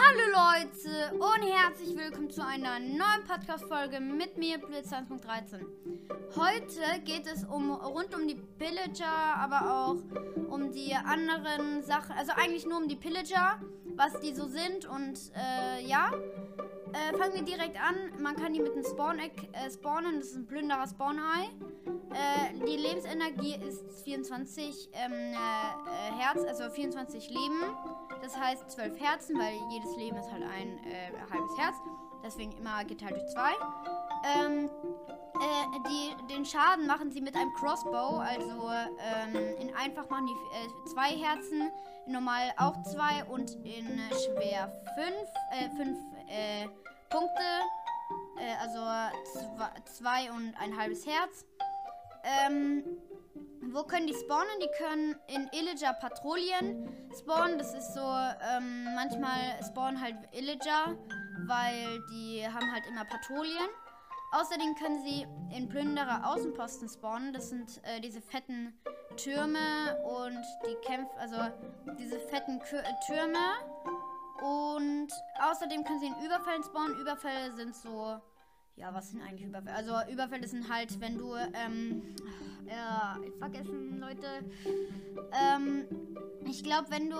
Hallo Leute und herzlich willkommen zu einer neuen Podcast-Folge mit mir, Blitz 1.13. Heute geht es um rund um die Pillager, aber auch um die anderen Sachen, also eigentlich nur um die Pillager, was die so sind und äh, ja. Äh, fangen wir direkt an. Man kann die mit einem Spawn-Egg äh, spawnen. Das ist ein Plünderer Spawn-Ei. Äh, die Lebensenergie ist 24 ähm, äh, Herz, also 24 Leben. Das heißt 12 Herzen, weil jedes Leben ist halt ein äh, halbes Herz. Deswegen immer geteilt durch zwei. Ähm, äh, die, den Schaden machen sie mit einem Crossbow. Also ähm, in einfach machen die äh, zwei Herzen, in normal auch zwei und in schwer fünf, äh, fünf äh, Punkte. Äh, also zwei und ein halbes Herz. Ähm, wo können die spawnen? Die können in Illager Patrouillen spawnen. Das ist so, ähm, manchmal spawnen halt Illager, weil die haben halt immer Patrouillen. Außerdem können sie in Plünderer Außenposten spawnen. Das sind äh, diese fetten Türme und die Kämpfe, also diese fetten Kü Türme. Und außerdem können sie in Überfällen spawnen. Überfälle sind so ja, was sind eigentlich Überfälle? Also Überfälle sind halt, wenn du, ähm, ja, vergessen, Leute. Ähm, ich glaube, wenn du,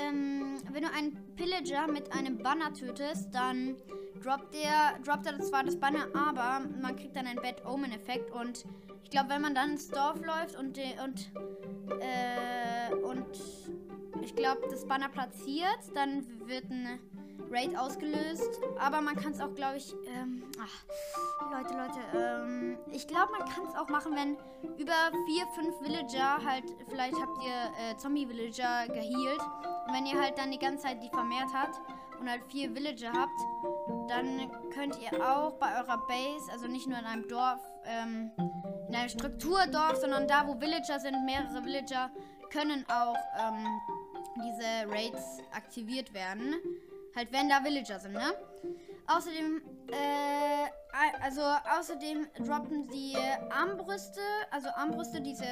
ähm, wenn du einen Pillager mit einem Banner tötest, dann droppt der, droppt er zwar das Banner, aber man kriegt dann einen Bad Omen Effekt und ich glaube, wenn man dann ins Dorf läuft und, und, äh, und ich glaube, das Banner platziert, dann wird ein Raid ausgelöst. Aber man kann es auch, glaube ich, ähm, ach, Leute, Leute, ähm, ich glaube, man kann es auch machen, wenn über vier, fünf Villager halt, vielleicht habt ihr äh, Zombie-Villager gehealt. Und wenn ihr halt dann die ganze Zeit die vermehrt habt und halt vier Villager habt, dann könnt ihr auch bei eurer Base, also nicht nur in einem Dorf, ähm, in einem Strukturdorf, sondern da, wo Villager sind, mehrere Villager, können auch ähm, diese Raids aktiviert werden. Halt, wenn da Villager sind, ne? Außerdem, äh, also außerdem droppen sie Armbrüste, also Armbrüste, diese,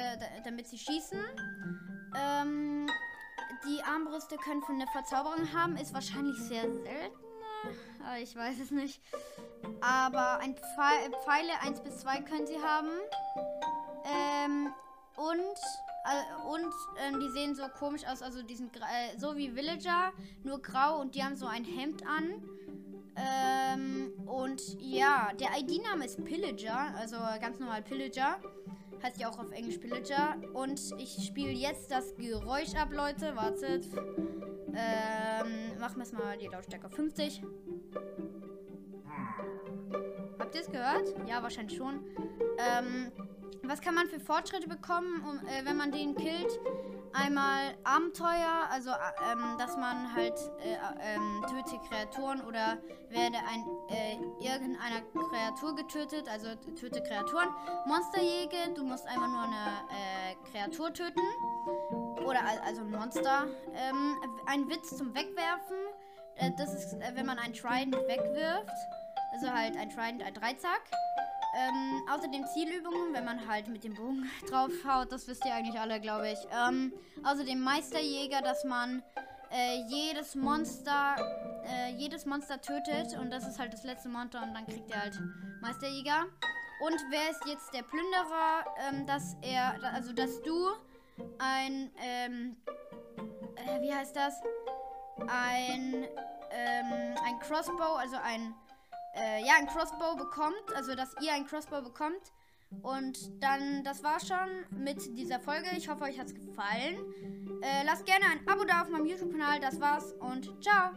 damit sie schießen. Ähm, die Armbrüste können von der Verzauberung haben, ist wahrscheinlich sehr selten. Ich weiß es nicht. Aber ein Pfeile 1 bis 2 können sie haben. Ähm, und äh, und ähm, die sehen so komisch aus, also die sind äh, so wie Villager, nur grau und die haben so ein Hemd an. Ähm, und ja, der ID-Name ist Pillager, also ganz normal Pillager. Heißt ja auch auf Englisch Pillager. Und ich spiele jetzt das Geräusch ab, Leute. Wartet. Ähm, machen wir es mal die Lautstärke auf 50. Habt ihr es gehört? Ja, wahrscheinlich schon. Ähm, was kann man für Fortschritte bekommen, um, äh, wenn man den killt? Einmal Abenteuer, also äh, ähm, dass man halt äh, ähm, töte Kreaturen oder werde ein äh, irgendeiner Kreatur getötet, also töte Kreaturen. Monsterjäger, du musst einfach nur eine äh, Kreatur töten oder also ein Monster. Ähm, ein Witz zum Wegwerfen, äh, das ist, wenn man ein Trident wegwirft, also halt ein Trident, ein Dreizack. Ähm, außerdem Zielübungen, wenn man halt mit dem Bogen draufhaut, das wisst ihr eigentlich alle, glaube ich. Ähm, außerdem Meisterjäger, dass man äh, jedes Monster, äh, jedes Monster tötet und das ist halt das letzte Monster und dann kriegt er halt Meisterjäger. Und wer ist jetzt der Plünderer, ähm, dass er, also dass du ein, ähm, äh, wie heißt das? Ein, ähm, ein Crossbow, also ein äh, ja, ein Crossbow bekommt, also dass ihr ein Crossbow bekommt. Und dann, das war schon mit dieser Folge. Ich hoffe, euch hat es gefallen. Äh, lasst gerne ein Abo da auf meinem YouTube-Kanal. Das war's und ciao.